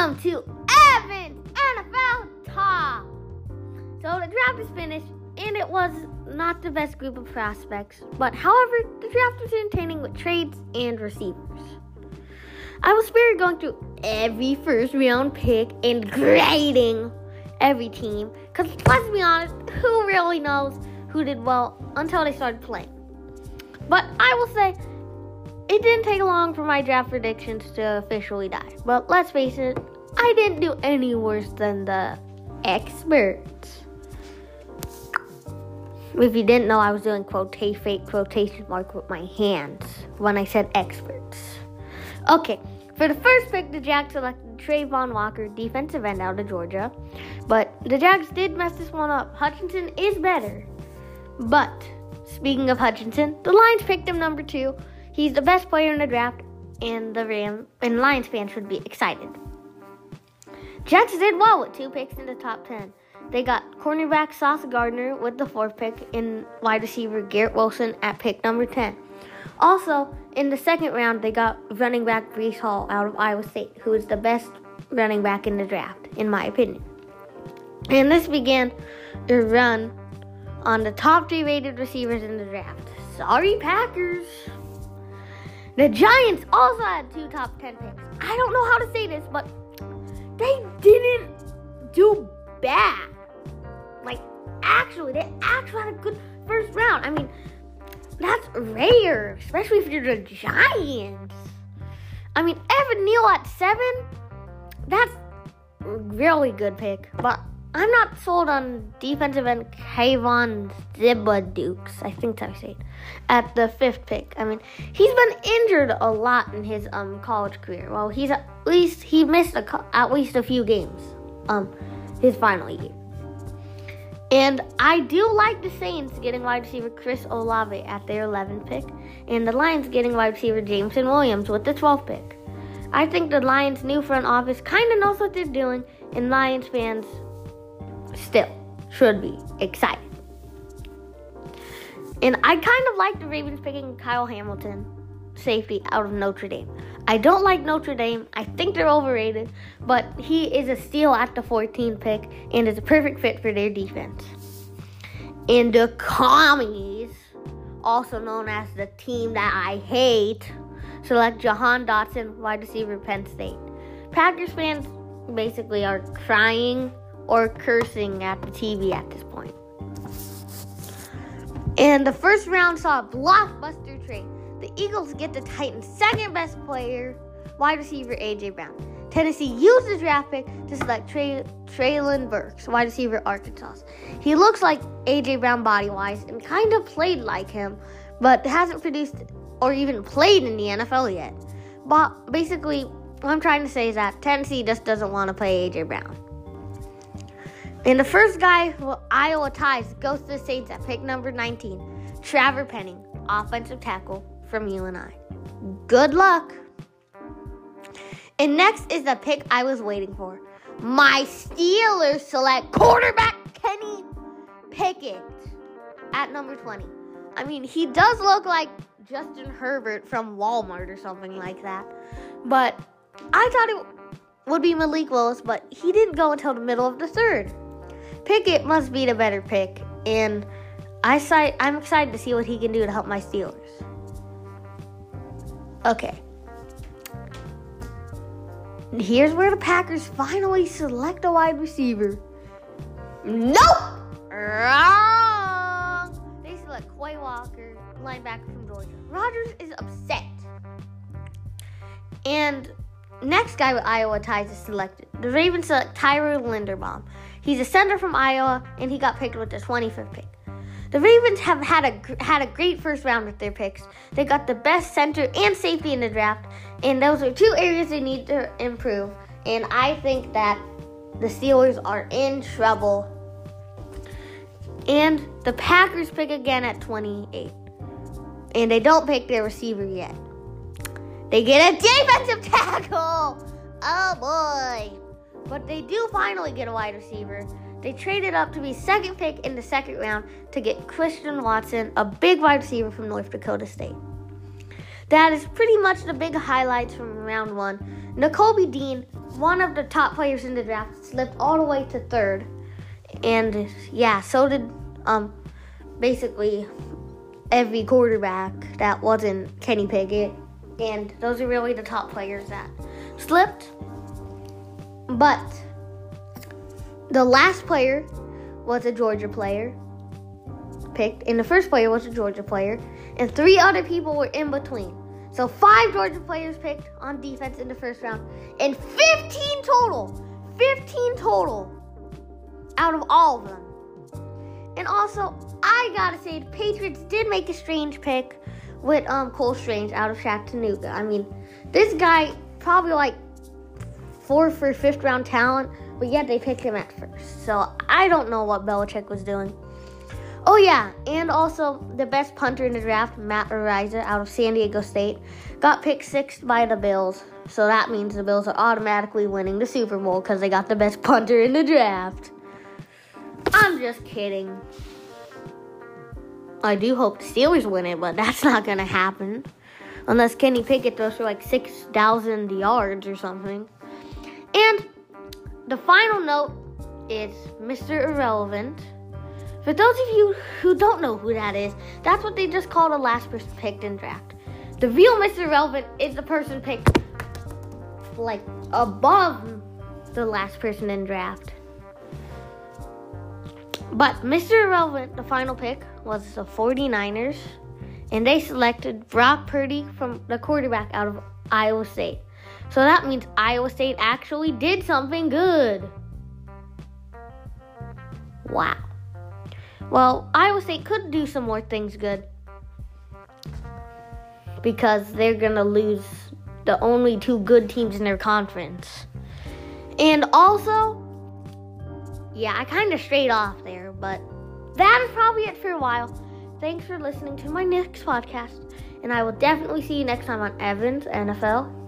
Welcome to Evan's NFL Talk. So the draft is finished, and it was not the best group of prospects, but however, the draft was entertaining with trades and receivers. I was spared going through every first round pick and grading every team, because let's be honest, who really knows who did well until they started playing? But I will say, it didn't take long for my draft predictions to officially die. But let's face it, I didn't do any worse than the experts. If you didn't know, I was doing quote fake quotation mark with my hands when I said experts. Okay, for the first pick, the Jags selected Travon Walker, defensive end out of Georgia. But the Jags did mess this one up. Hutchinson is better. But speaking of Hutchinson, the Lions picked him number two He's the best player in the draft, and the Ram and Lions fans should be excited. Jets did well with two picks in the top 10. They got cornerback Sauce Gardner with the fourth pick and wide receiver Garrett Wilson at pick number 10. Also, in the second round, they got running back Breece Hall out of Iowa State, who is the best running back in the draft, in my opinion. And this began a run on the top three rated receivers in the draft. Sorry, Packers. The Giants also had two top 10 picks. I don't know how to say this, but they didn't do bad. Like, actually, they actually had a good first round. I mean, that's rare, especially if you're the Giants. I mean, Evan Neal at seven, that's really good pick. But I'm not sold on defensive end Kayvon Zibadukes. I think that's it. At the fifth pick. I mean, he's been injured a lot in his um college career. Well, he's at least he missed a, at least a few games. Um, his final year. And I do like the Saints getting wide receiver Chris Olave at their 11th pick, and the Lions getting wide receiver Jameson Williams with the 12th pick. I think the Lions' new front office kind of knows what they're doing, and Lions fans still should be excited. And I kind of like the Ravens picking Kyle Hamilton, safety, out of Notre Dame. I don't like Notre Dame. I think they're overrated, but he is a steal at the 14th pick and is a perfect fit for their defense. And the Commies, also known as the team that I hate, select Jahan Dotson, wide receiver, Penn State. Packers fans basically are crying or cursing at the TV at this point. And the first round saw a blockbuster trade. The Eagles get the Titans' second best player, wide receiver A.J. Brown. Tennessee used the draft pick to select Trey, Treylon Burks, wide receiver Arkansas. He looks like A.J. Brown body wise and kind of played like him, but hasn't produced or even played in the NFL yet. But basically, what I'm trying to say is that Tennessee just doesn't want to play A.J. Brown. And the first guy who Iowa ties goes to the Saints at pick number 19, Trevor Penning, offensive tackle from UNI. Good luck. And next is the pick I was waiting for. My Steelers select quarterback Kenny Pickett at number 20. I mean, he does look like Justin Herbert from Walmart or something like that. But I thought it would be Malik Willis, but he didn't go until the middle of the third. Pickett must be the better pick, and I I'm excited to see what he can do to help my Steelers. Okay. Here's where the Packers finally select a wide receiver. Nope! Wrong! They select Quay Walker, linebacker from Georgia. Rodgers is upset. And next guy with Iowa ties is selected. The Ravens select Tyler Linderbaum. He's a center from Iowa, and he got picked with the 25th pick. The Ravens have had a had a great first round with their picks. They got the best center and safety in the draft, and those are two areas they need to improve. And I think that the Steelers are in trouble. And the Packers pick again at 28. And they don't pick their receiver yet. They get a defensive tackle. Oh boy. But they do finally get a wide receiver. They traded up to be second pick in the second round to get Christian Watson, a big wide receiver from North Dakota State. That is pretty much the big highlights from round one. Nakobe Dean, one of the top players in the draft slipped all the way to third. And yeah, so did um basically every quarterback that wasn't Kenny Pickett. And those are really the top players that slipped. But the last player was a Georgia player picked, and the first player was a Georgia player, and three other people were in between. So five Georgia players picked on defense in the first round, and 15 total. 15 total out of all of them. And also, I gotta say, the Patriots did make a strange pick with um, Cole Strange out of Chattanooga. I mean, this guy probably like fourth or fifth round talent, but yet they picked him at first. So I don't know what Belichick was doing. Oh yeah, and also the best punter in the draft, Matt Araiza out of San Diego State, got picked sixth by the Bills. So that means the Bills are automatically winning the Super Bowl because they got the best punter in the draft. I'm just kidding. I do hope the Steelers win it, but that's not gonna happen. Unless Kenny Pickett throws for like 6,000 yards or something. And the final note is Mr. Irrelevant. For those of you who don't know who that is, that's what they just call the last person picked in draft. The real Mr. Irrelevant is the person picked like above the last person in draft. But Mr. Irrelevant, the final pick, was the 49ers, and they selected Brock Purdy from the quarterback out of Iowa State. So that means Iowa State actually did something good. Wow. Well, Iowa State could do some more things good because they're going to lose the only two good teams in their conference. And also, yeah, I kind of strayed off there, but that is probably it for a while. Thanks for listening to my next podcast, and I will definitely see you next time on Evans NFL